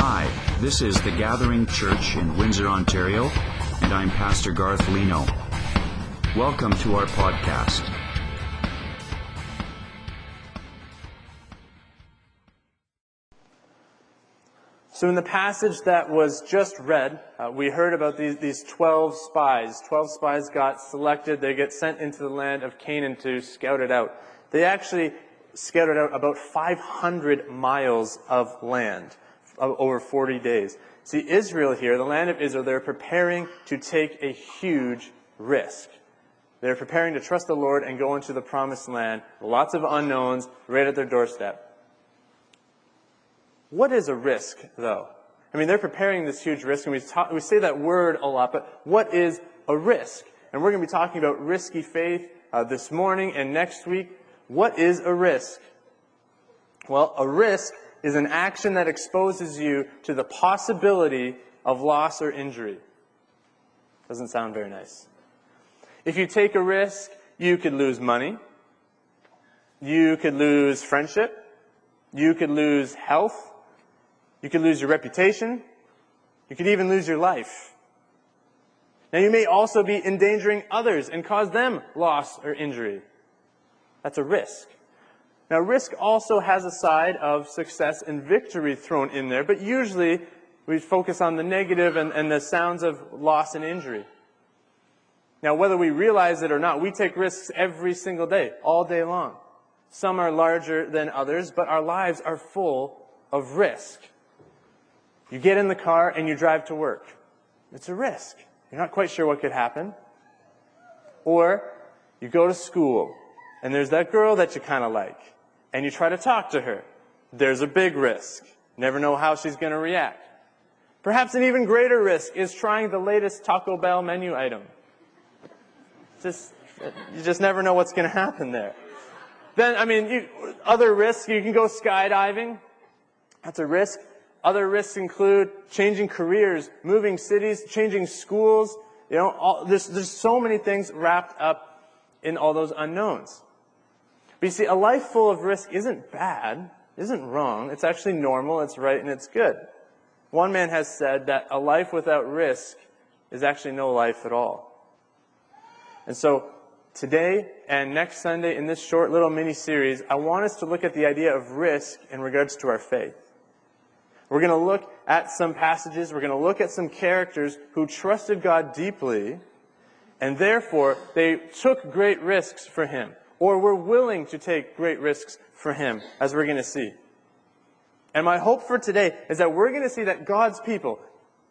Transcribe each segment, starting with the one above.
Hi, this is The Gathering Church in Windsor, Ontario, and I'm Pastor Garth Leno. Welcome to our podcast. So, in the passage that was just read, uh, we heard about these, these 12 spies. 12 spies got selected. They get sent into the land of Canaan to scout it out. They actually scouted out about 500 miles of land over 40 days. See, Israel here, the land of Israel, they're preparing to take a huge risk. They're preparing to trust the Lord and go into the promised land. Lots of unknowns right at their doorstep. What is a risk, though? I mean, they're preparing this huge risk, and we, talk, we say that word a lot, but what is a risk? And we're going to be talking about risky faith uh, this morning and next week. What is a risk? Well, a risk is an action that exposes you to the possibility of loss or injury. Doesn't sound very nice. If you take a risk, you could lose money. You could lose friendship. You could lose health. You could lose your reputation. You could even lose your life. Now you may also be endangering others and cause them loss or injury. That's a risk. Now, risk also has a side of success and victory thrown in there, but usually we focus on the negative and, and the sounds of loss and injury. Now, whether we realize it or not, we take risks every single day, all day long. Some are larger than others, but our lives are full of risk. You get in the car and you drive to work. It's a risk. You're not quite sure what could happen. Or you go to school and there's that girl that you kind of like and you try to talk to her, there's a big risk. Never know how she's going to react. Perhaps an even greater risk is trying the latest Taco Bell menu item. Just, you just never know what's going to happen there. Then, I mean, you, other risks, you can go skydiving. That's a risk. Other risks include changing careers, moving cities, changing schools. You know, all, there's, there's so many things wrapped up in all those unknowns. But you see, a life full of risk isn't bad, isn't wrong. It's actually normal, it's right, and it's good. One man has said that a life without risk is actually no life at all. And so, today and next Sunday in this short little mini series, I want us to look at the idea of risk in regards to our faith. We're going to look at some passages, we're going to look at some characters who trusted God deeply, and therefore they took great risks for Him or we're willing to take great risks for Him, as we're going to see. And my hope for today is that we're going to see that God's people,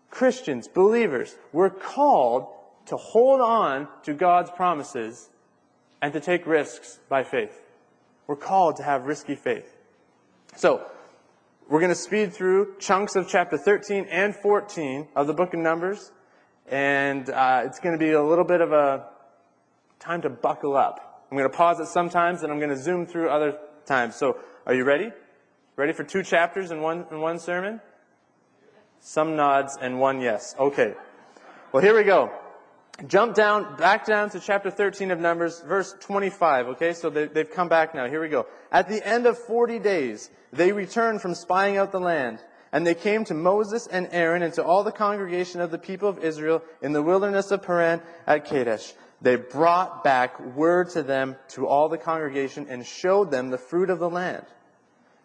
Christians, believers, we're called to hold on to God's promises and to take risks by faith. We're called to have risky faith. So, we're going to speed through chunks of chapter 13 and 14 of the book of Numbers, and uh, it's going to be a little bit of a time to buckle up. I'm going to pause it sometimes and I'm going to zoom through other times. So, are you ready? Ready for two chapters in one, in one sermon? Some nods and one yes. Okay. Well, here we go. Jump down, back down to chapter 13 of Numbers, verse 25. Okay, so they, they've come back now. Here we go. At the end of 40 days, they returned from spying out the land. And they came to Moses and Aaron and to all the congregation of the people of Israel in the wilderness of Paran at Kadesh they brought back word to them to all the congregation and showed them the fruit of the land.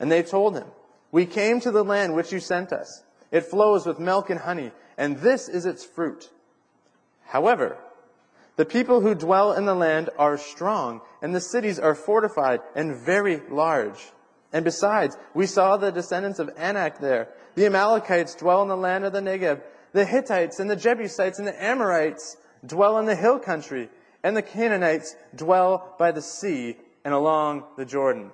And they told him, We came to the land which you sent us. It flows with milk and honey, and this is its fruit. However, the people who dwell in the land are strong, and the cities are fortified and very large. And besides, we saw the descendants of Anak there. The Amalekites dwell in the land of the Negev. The Hittites and the Jebusites and the Amorites dwell in the hill country, and the Canaanites dwell by the sea and along the Jordan.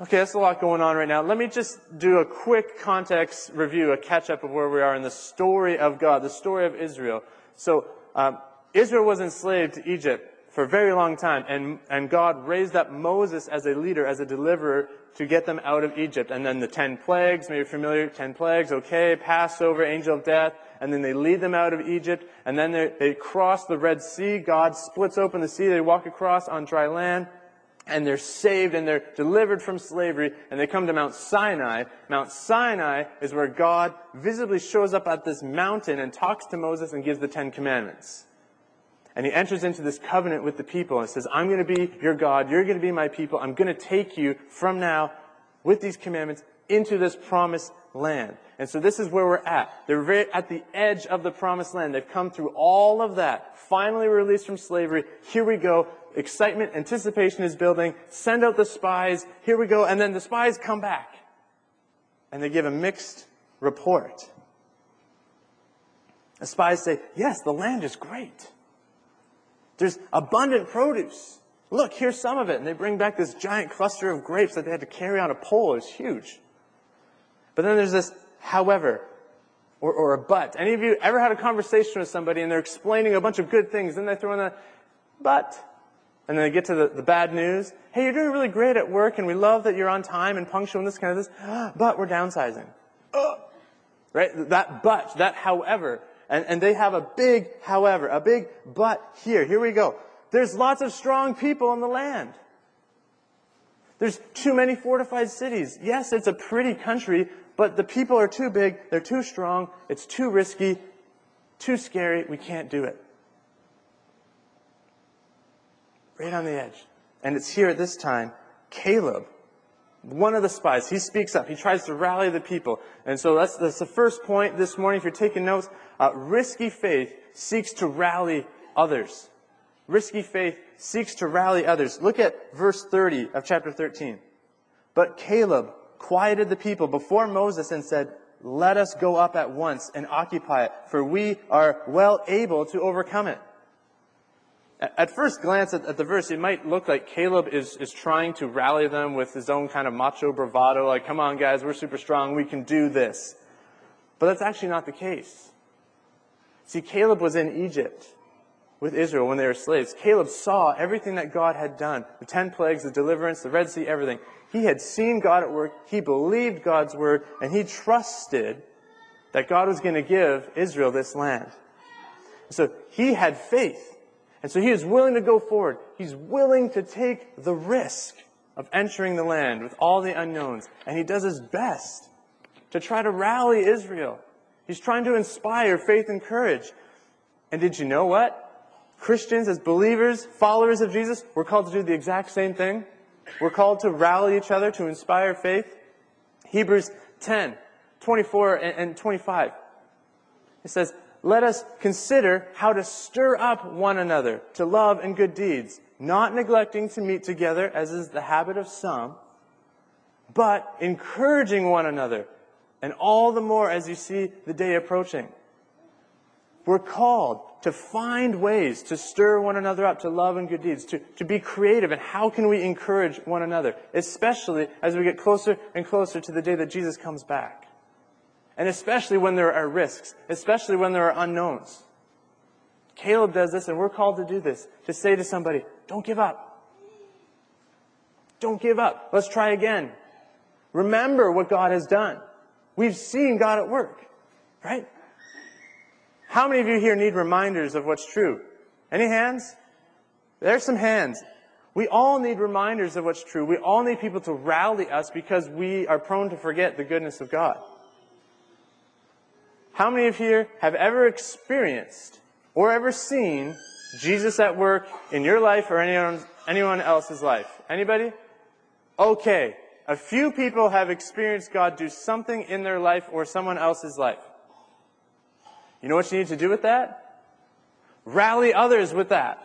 Okay, that's a lot going on right now. Let me just do a quick context review, a catch up of where we are in the story of God, the story of Israel. So, um, Israel was enslaved to Egypt for a very long time, and, and God raised up Moses as a leader, as a deliverer, to get them out of Egypt. And then the ten plagues, maybe familiar, ten plagues, okay, Passover, angel of death, and then they lead them out of Egypt, and then they, they cross the Red Sea. God splits open the sea. They walk across on dry land. and they're saved and they're delivered from slavery and they come to Mount Sinai. Mount Sinai is where God visibly shows up at this mountain and talks to Moses and gives the Ten Commandments. And he enters into this covenant with the people and says, I'm going to be your God. You're going to be my people. I'm going to take you from now with these commandments into this promised land. And so this is where we're at. They're at the edge of the promised land. They've come through all of that, finally released from slavery. Here we go. Excitement, anticipation is building. Send out the spies. Here we go. And then the spies come back. And they give a mixed report. The spies say, yes, the land is great. There's abundant produce. Look, here's some of it. And they bring back this giant cluster of grapes that they had to carry on a pole. It's huge. But then there's this however or, or a but. Any of you ever had a conversation with somebody and they're explaining a bunch of good things, then they throw in a but, and then they get to the, the bad news. Hey, you're doing really great at work and we love that you're on time and punctual and this kind of this, but we're downsizing. Right? That but, that however. And, and they have a big however, a big but here. Here we go. There's lots of strong people in the land. There's too many fortified cities. Yes, it's a pretty country, but the people are too big, they're too strong, it's too risky, too scary, we can't do it. Right on the edge. And it's here at this time, Caleb, one of the spies, he speaks up. He tries to rally the people. And so that's, that's the first point this morning. If you're taking notes, uh, risky faith seeks to rally others. Risky faith seeks to rally others. Look at verse 30 of chapter 13. But Caleb quieted the people before Moses and said, let us go up at once and occupy it, for we are well able to overcome it. At first glance at, the verse, it might look like Caleb is, is trying to rally them with his own kind of macho bravado, like, come on guys, we're super strong, we can do this. But that's actually not the case. See, Caleb was in Egypt with Israel when they were slaves. Caleb saw everything that God had done the ten plagues, the deliverance, the Red Sea, everything. He had seen God at work, he believed God's word, and he trusted that God was going to give Israel this land. So he had faith. And so he is willing to go forward. He's willing to take the risk of entering the land with all the unknowns. And he does his best to try to rally Israel. He's trying to inspire faith and courage. And did you know what? Christians, as believers, followers of Jesus, we're called to do the exact same thing. We're called to rally each other, to inspire faith. Hebrews 10, 24 and 25. It says, let us consider how to stir up one another to love and good deeds, not neglecting to meet together, as is the habit of some, but encouraging one another, and all the more as you see the day approaching. We're called to find ways to stir one another up to love and good deeds, to, to be creative, and how can we encourage one another, especially as we get closer and closer to the day that Jesus comes back. And especially when there are risks, especially when there are unknowns. Caleb does this, and we're called to do this, to say to somebody, don't give up. Don't give up. Let's try again. Remember what God has done. We've seen God at work, right? How many of you here need reminders of what's true? Any hands? There's some hands. We all need reminders of what's true. We all need people to rally us because we are prone to forget the goodness of God. How many of you here have ever experienced or ever seen Jesus at work in your life or anyone, anyone else's life? Anybody? Okay. A few people have experienced God do something in their life or someone else's life. You know what you need to do with that? Rally others with that.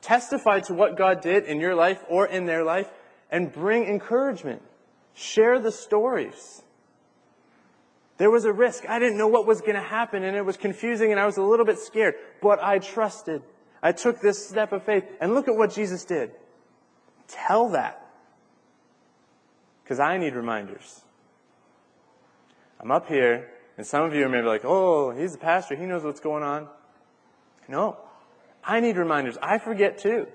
Testify to what God did in your life or in their life and bring encouragement. Share the stories. There was a risk. I didn't know what was going to happen and it was confusing and I was a little bit scared, but I trusted. I took this step of faith and look at what Jesus did. Tell that. Because I need reminders. I'm up here and some of you are maybe like, oh, he's the pastor. He knows what's going on. No. I need reminders. I forget too.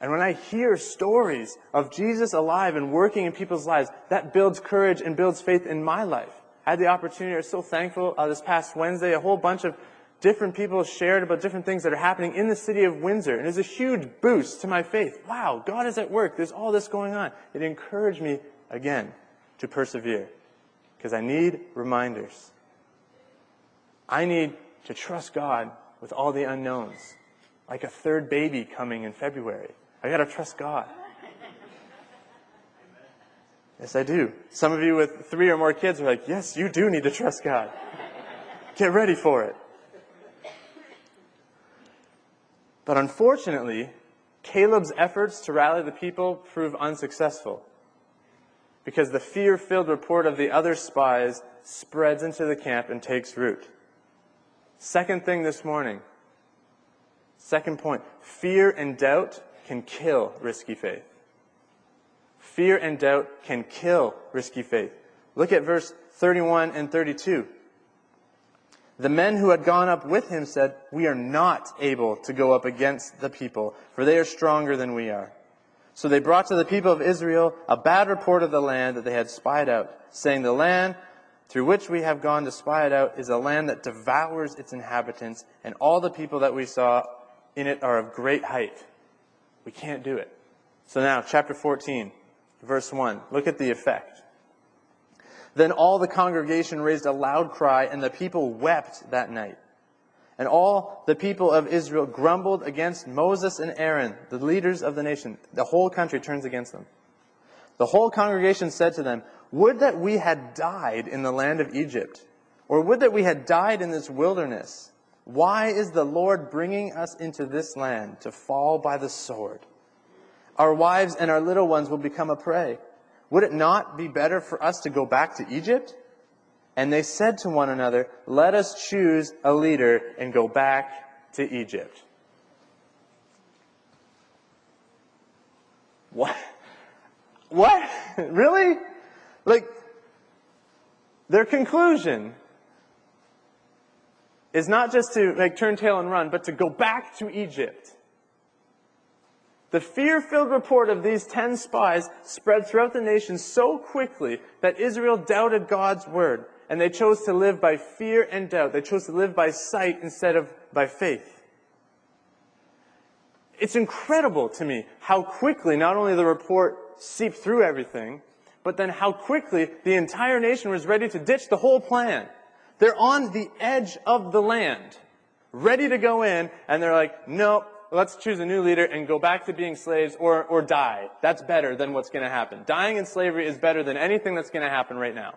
And when I hear stories of Jesus alive and working in people's lives, that builds courage and builds faith in my life. I had the opportunity, I'm so thankful, uh, this past Wednesday, a whole bunch of different people shared about different things that are happening in the city of Windsor. And it's a huge boost to my faith. Wow, God is at work. There's all this going on. It encouraged me again to persevere because I need reminders. I need to trust God with all the unknowns, like a third baby coming in February. I got to trust God. Yes, I do. Some of you with three or more kids are like, yes, you do need to trust God. Get ready for it. But unfortunately, Caleb's efforts to rally the people prove unsuccessful because the fear filled report of the other spies spreads into the camp and takes root. Second thing this morning, second point fear and doubt can kill risky faith. Fear and doubt can kill risky faith. Look at verse 31 and 32. The men who had gone up with him said, We are not able to go up against the people, for they are stronger than we are. So they brought to the people of Israel a bad report of the land that they had spied out, saying, The land through which we have gone to spy it out is a land that devours its inhabitants, and all the people that we saw in it are of great height. We can't do it. So now, chapter 14, verse 1. Look at the effect. Then all the congregation raised a loud cry, and the people wept that night. And all the people of Israel grumbled against Moses and Aaron, the leaders of the nation. The whole country turns against them. The whole congregation said to them, Would that we had died in the land of Egypt, or would that we had died in this wilderness. Why is the Lord bringing us into this land to fall by the sword? Our wives and our little ones will become a prey. Would it not be better for us to go back to Egypt? And they said to one another, Let us choose a leader and go back to Egypt. What? What? really? Like, their conclusion is not just to like turn tail and run, but to go back to Egypt. The fear filled report of these ten spies spread throughout the nation so quickly that Israel doubted God's word, and they chose to live by fear and doubt. They chose to live by sight instead of by faith. It's incredible to me how quickly not only the report seeped through everything, but then how quickly the entire nation was ready to ditch the whole plan. They're on the edge of the land, ready to go in, and they're like, nope, let's choose a new leader and go back to being slaves or, or die. That's better than what's going to happen. Dying in slavery is better than anything that's going to happen right now.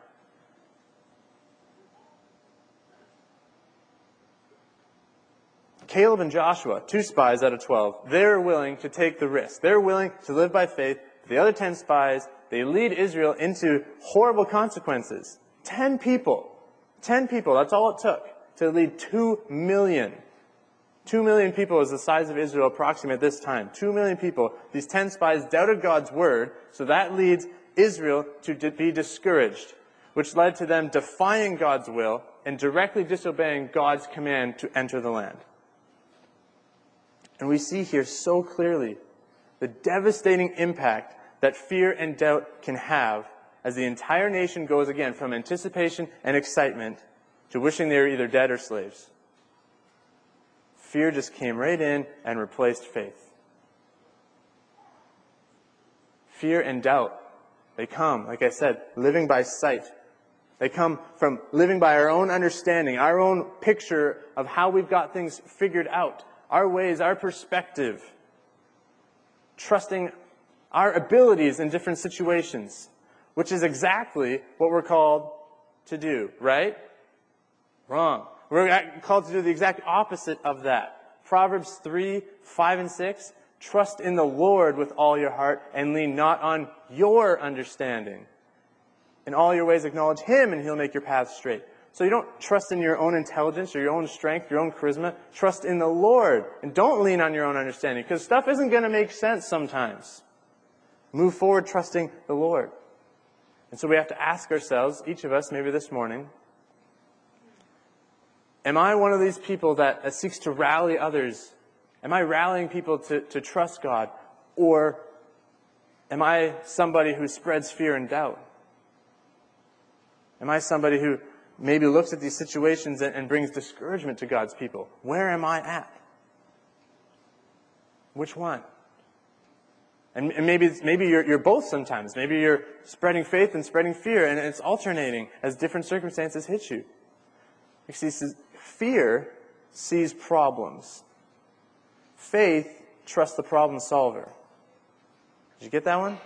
Caleb and Joshua, two spies out of 12, they're willing to take the risk. They're willing to live by faith. The other 10 spies, they lead Israel into horrible consequences. 10 people. 10 people, that's all it took to lead 2 million Two million people is the size of Israel approximately at this time. Two million people. These ten spies doubted God's word, so that leads Israel to be discouraged, which led to them defying God's will and directly disobeying God's command to enter the land. And we see here so clearly the devastating impact that fear and doubt can have as the entire nation goes again from anticipation and excitement to wishing they were either dead or slaves. Fear just came right in and replaced faith. Fear and doubt, they come, like I said, living by sight. They come from living by our own understanding, our own picture of how we've got things figured out, our ways, our perspective, trusting our abilities in different situations, which is exactly what we're called to do, right? Wrong. We're called to do the exact opposite of that. Proverbs 3, 5, and 6. Trust in the Lord with all your heart and lean not on your understanding. In all your ways acknowledge Him and He'll make your path straight. So you don't trust in your own intelligence or your own strength, your own charisma. Trust in the Lord and don't lean on your own understanding because stuff isn't going to make sense sometimes. Move forward trusting the Lord. And so we have to ask ourselves, each of us, maybe this morning, Am I one of these people that seeks to rally others? Am I rallying people to, to trust God? Or am I somebody who spreads fear and doubt? Am I somebody who maybe looks at these situations and, and brings discouragement to God's people. Where am I at? Which one? And, and maybe, maybe you're, you're both sometimes. Maybe you're spreading faith and spreading fear, and it's alternating as different circumstances hit you. You see, fear sees problems. Faith trusts the problem solver. Did you get that one?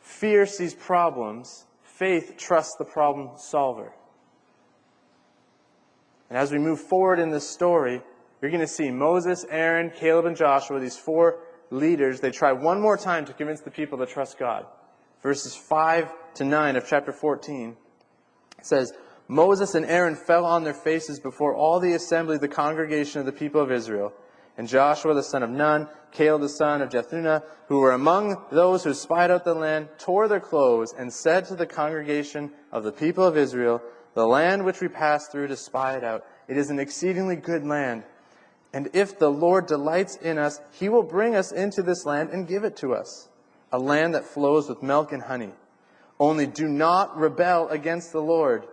Fear sees problems. Faith trusts the problem solver. And as we move forward in this story, you're going to see Moses, Aaron, Caleb, and Joshua, these four leaders, they try one more time to convince the people to trust God. Verses 5 to 9 of chapter 14 says, Moses and Aaron fell on their faces before all the assembly the congregation of the people of Israel. And Joshua the son of Nun, Caleb the son of Jephunneh, who were among those who spied out the land, tore their clothes and said to the congregation of the people of Israel, The land which we passed through to spy it out, it is an exceedingly good land. And if the Lord delights in us, he will bring us into this land and give it to us, a land that flows with milk and honey. Only do not rebel against the Lord,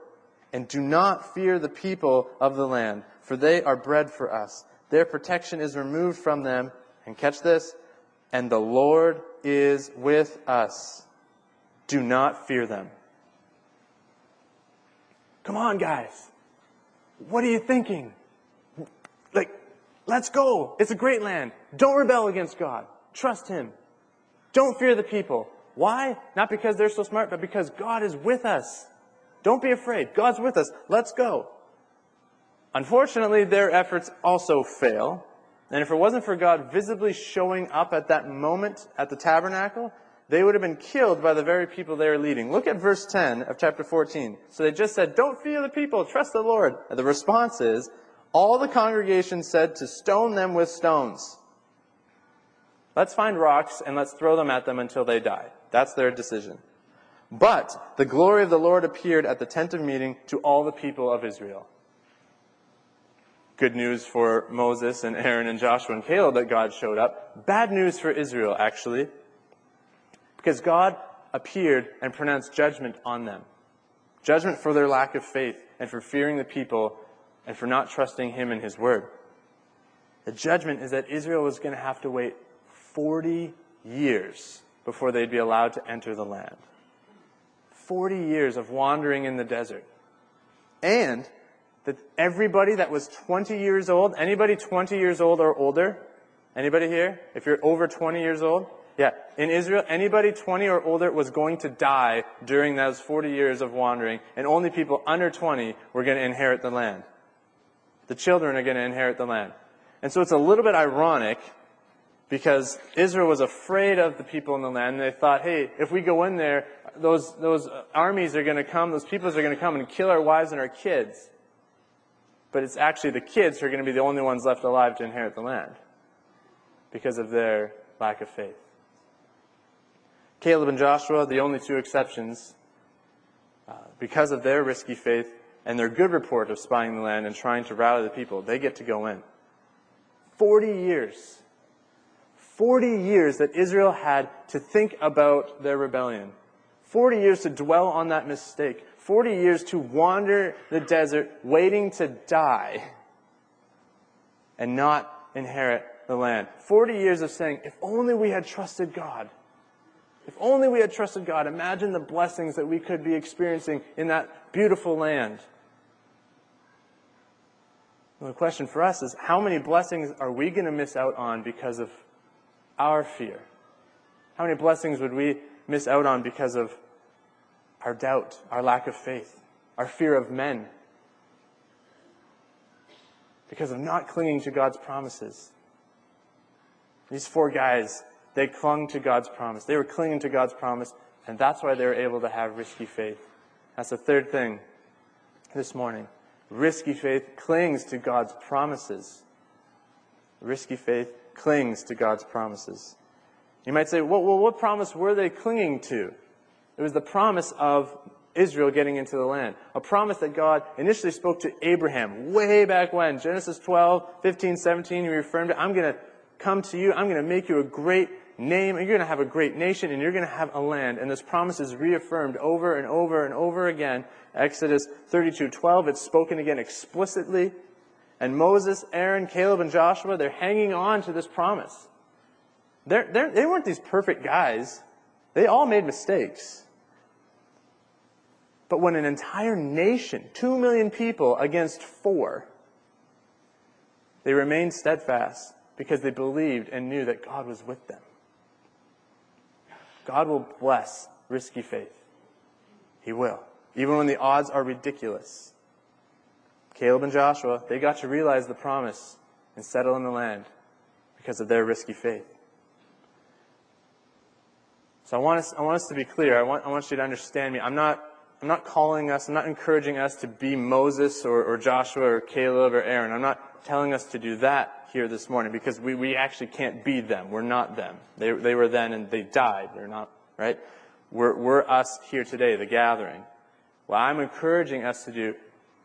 and do not fear the people of the land, for they are bread for us. Their protection is removed from them, and catch this, and the Lord is with us. Do not fear them. Come on, guys. What are you thinking? Like, Let's go. It's a great land. Don't rebel against God. Trust Him. Don't fear the people. Why? Not because they're so smart, but because God is with us. Don't be afraid. God's with us. Let's go. Unfortunately, their efforts also fail. And if it wasn't for God visibly showing up at that moment at the tabernacle, they would have been killed by the very people they were leading. Look at verse 10 of chapter 14. So they just said, Don't fear the people, trust the Lord. And the response is, all the congregation said to stone them with stones. Let's find rocks and let's throw them at them until they die. That's their decision. But the glory of the Lord appeared at the tent of meeting to all the people of Israel. Good news for Moses and Aaron and Joshua and Caleb that God showed up. Bad news for Israel, actually, because God appeared and pronounced judgment on them. Judgment for their lack of faith and for fearing the people and for not trusting him and his word. The judgment is that Israel was going to have to wait 40 years before they'd be allowed to enter the land. 40 years of wandering in the desert. And that everybody that was 20 years old, anybody 20 years old or older, anybody here? If you're over 20 years old, yeah, in Israel, anybody 20 or older was going to die during those 40 years of wandering, and only people under 20 were going to inherit the land. The children are going to inherit the land. And so it's a little bit ironic because Israel was afraid of the people in the land. And they thought, hey, if we go in there, those, those armies are going to come, those peoples are going to come and kill our wives and our kids. But it's actually the kids who are going to be the only ones left alive to inherit the land because of their lack of faith. Caleb and Joshua, the only two exceptions, uh, because of their risky faith, and their good report of spying the land and trying to rally the people, they get to go in. 40 years. 40 years that Israel had to think about their rebellion. 40 years to dwell on that mistake. 40 years to wander the desert waiting to die and not inherit the land. 40 years of saying, if only we had trusted God. If only we had trusted God. Imagine the blessings that we could be experiencing in that beautiful land. The question for us is how many blessings are we going to miss out on because of our fear? How many blessings would we miss out on because of our doubt, our lack of faith, our fear of men? Because of not clinging to God's promises. These four guys, they clung to God's promise. They were clinging to God's promise, and that's why they were able to have risky faith. That's the third thing this morning. Risky faith clings to God's promises. Risky faith clings to God's promises. You might say, well, well, what promise were they clinging to? It was the promise of Israel getting into the land. A promise that God initially spoke to Abraham way back when. Genesis 12, 15, 17, he reaffirmed it. I'm going to come to you. I'm going to make you a great name, and you're going to have a great nation, and you're going to have a land. And this promise is reaffirmed over and over and over again. Exodus 32:12, it's spoken again explicitly. And Moses, Aaron, Caleb, and Joshua, they're hanging on to this promise. They're, they're, they weren't these perfect guys. They all made mistakes. But when an entire nation, two million people against four, they remained steadfast because they believed and knew that God was with them. God will bless risky faith. He will. Even when the odds are ridiculous. Caleb and Joshua, they got to realize the promise and settle in the land because of their risky faith. So I want us, I want us to be clear. I want, I want you to understand me. I'm not, I'm not calling us, I'm not encouraging us to be Moses or, or Joshua or Caleb or Aaron. I'm not telling us to do that here this morning because we, we actually can't be them. We're not them. They, they were then and they died. They're not, right? We're, we're us here today, the gathering. What I'm encouraging us to do,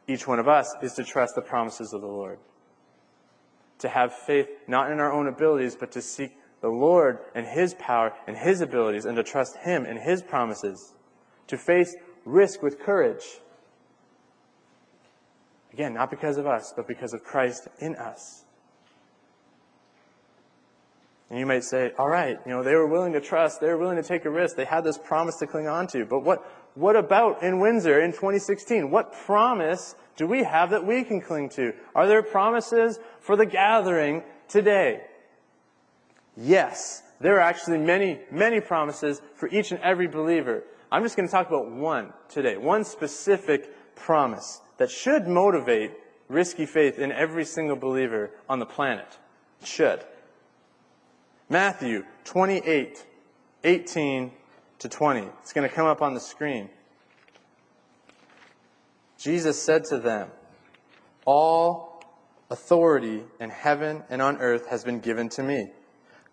each one of us, is to trust the promises of the Lord. To have faith not in our own abilities, but to seek the Lord and His power and His abilities and to trust Him and His promises. To face risk with courage. Again, not because of us, but because of Christ in us. And you might say, all right, you know, they were willing to trust, they were willing to take a risk, they had this promise to cling on to. But what, what about in Windsor in 2016? What promise do we have that we can cling to? Are there promises for the gathering today? Yes, there are actually many, many promises for each and every believer. I'm just going to talk about one today, one specific promise that should motivate risky faith in every single believer on the planet. It should. Matthew 28, 18 to 20. It's going to come up on the screen. Jesus said to them, All authority in heaven and on earth has been given to me.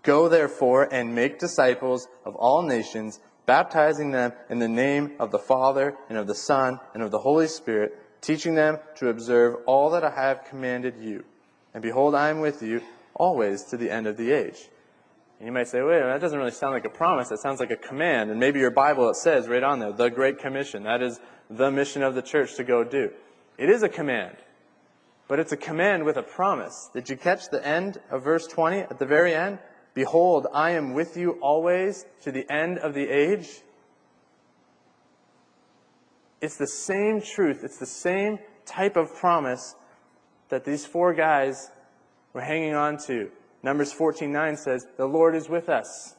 Go therefore and make disciples of all nations, baptizing them in the name of the Father and of the Son and of the Holy Spirit, teaching them to observe all that I have commanded you. And behold, I am with you always to the end of the age. And you might say, wait, that doesn't really sound like a promise. That sounds like a command. And maybe your Bible, it says right on there, the Great Commission. That is the mission of the church to go do. It is a command. But it's a command with a promise. Did you catch the end of verse 20 at the very end? Behold, I am with you always to the end of the age. It's the same truth, it's the same type of promise that these four guys were hanging on to. Numbers 14:9 says, "The Lord is with us."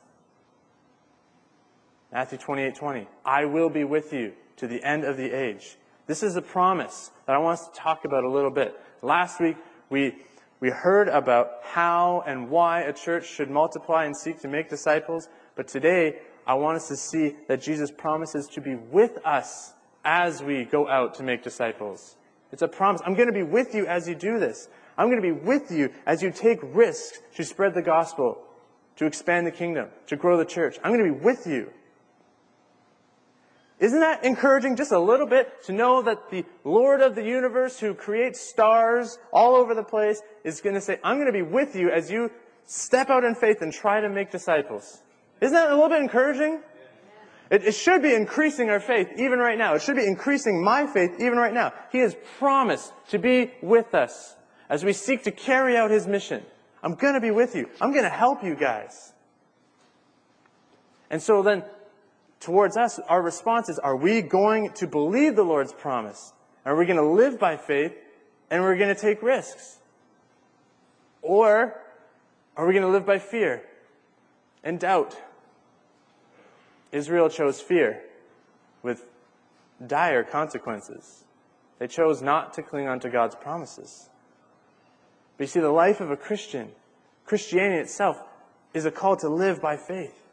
Matthew 28:20, "I will be with you to the end of the age." This is a promise that I want us to talk about a little bit. Last week we we heard about how and why a church should multiply and seek to make disciples, but today I want us to see that Jesus promises to be with us as we go out to make disciples. It's a promise. I'm going to be with you as you do this. I'm going to be with you as you take risks to spread the gospel, to expand the kingdom, to grow the church. I'm going to be with you. Isn't that encouraging just a little bit to know that the Lord of the universe who creates stars all over the place is going to say, I'm going to be with you as you step out in faith and try to make disciples? Isn't that a little bit encouraging? It, it, should be increasing our faith even right now. It should be increasing my faith even right now. He has promised to be with us as we seek to carry out His mission. I'm going to be with you. I'm going to help you guys. And so then towards us, our response is, are we going to believe the Lord's promise? Are we going to live by faith and we're going to take risks? Or are we going to live by fear and doubt? Israel chose fear with dire consequences. They chose not to cling on to God's promises. But you see, the life of a Christian, Christianity itself, is a call to live by faith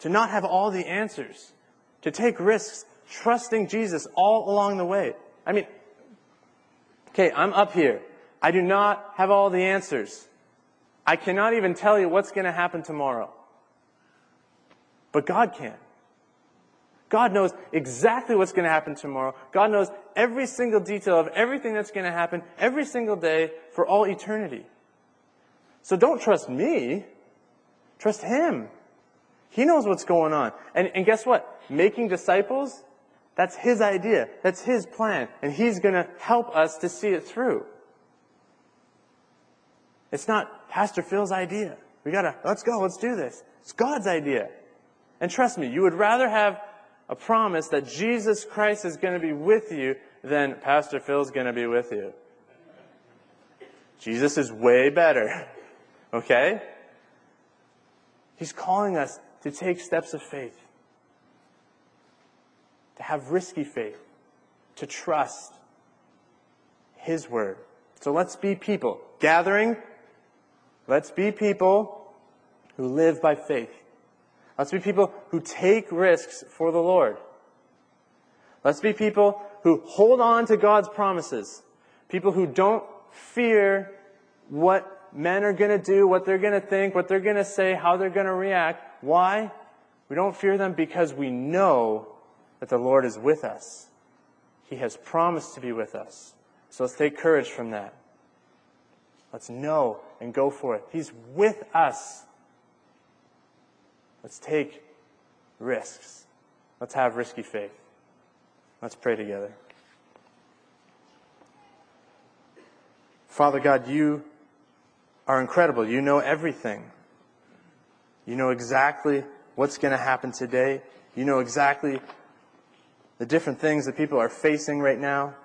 to not have all the answers, to take risks, trusting Jesus all along the way. I mean, okay, I'm up here. I do not have all the answers. I cannot even tell you what's going to happen tomorrow. But God can. God knows exactly what's going to happen tomorrow. God knows every single detail of everything that's going to happen every single day for all eternity. So don't trust me. Trust Him. He knows what's going on. And, and guess what? Making disciples, that's His idea. That's His plan. And He's going to help us to see it through. It's not Pastor Phil's idea. We gotta, let's go, let's do this. It's God's idea. And trust me, you would rather have a promise that Jesus Christ is going to be with you then Pastor Phil's going to be with you. Jesus is way better. Okay? He's calling us to take steps of faith, to have risky faith, to trust His word. So let's be people. Gathering, let's be people who live by faith. Let's be people who take risks for the Lord. Let's be people who hold on to God's promises. People who don't fear what men are going to do, what they're going to think, what they're going to say, how they're going to react. Why? We don't fear them because we know that the Lord is with us. He has promised to be with us. So let's take courage from that. Let's know and go for it. He's with us. Let's take risks. Let's have risky faith. Let's pray together. Father God, you are incredible. You know everything. You know exactly what's going to happen today. You know exactly the different things that people are facing right now,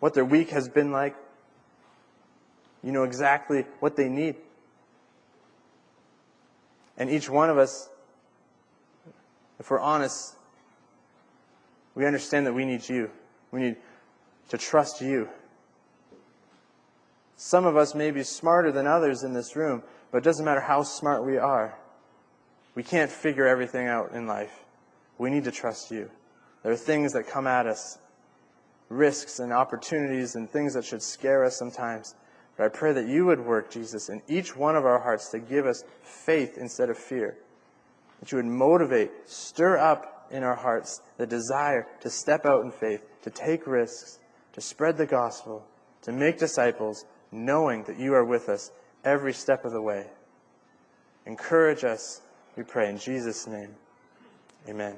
what their week has been like. You know exactly what they need. And each one of us, if we're honest, we understand that we need you. We need to trust you. Some of us may be smarter than others in this room, but it doesn't matter how smart we are. We can't figure everything out in life. We need to trust you. There are things that come at us, risks and opportunities and things that should scare us sometimes. But I pray that you would work, Jesus, in each one of our hearts to give us faith instead of fear. That you would motivate, stir up in our hearts the desire to step out in faith, to take risks, to spread the gospel, to make disciples, knowing that you are with us every step of the way. Encourage us, we pray, in Jesus' name. Amen.